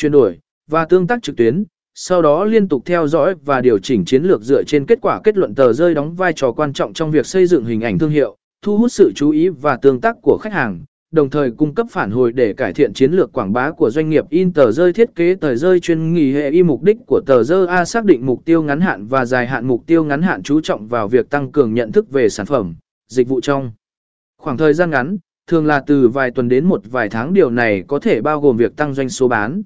chuyển đổi và tương tác trực tuyến, sau đó liên tục theo dõi và điều chỉnh chiến lược dựa trên kết quả kết luận tờ rơi đóng vai trò quan trọng trong việc xây dựng hình ảnh thương hiệu, thu hút sự chú ý và tương tác của khách hàng, đồng thời cung cấp phản hồi để cải thiện chiến lược quảng bá của doanh nghiệp in tờ rơi thiết kế tờ rơi chuyên nghỉ hệ y mục đích của tờ rơi A xác định mục tiêu ngắn hạn và dài hạn mục tiêu ngắn hạn chú trọng vào việc tăng cường nhận thức về sản phẩm, dịch vụ trong khoảng thời gian ngắn, thường là từ vài tuần đến một vài tháng điều này có thể bao gồm việc tăng doanh số bán.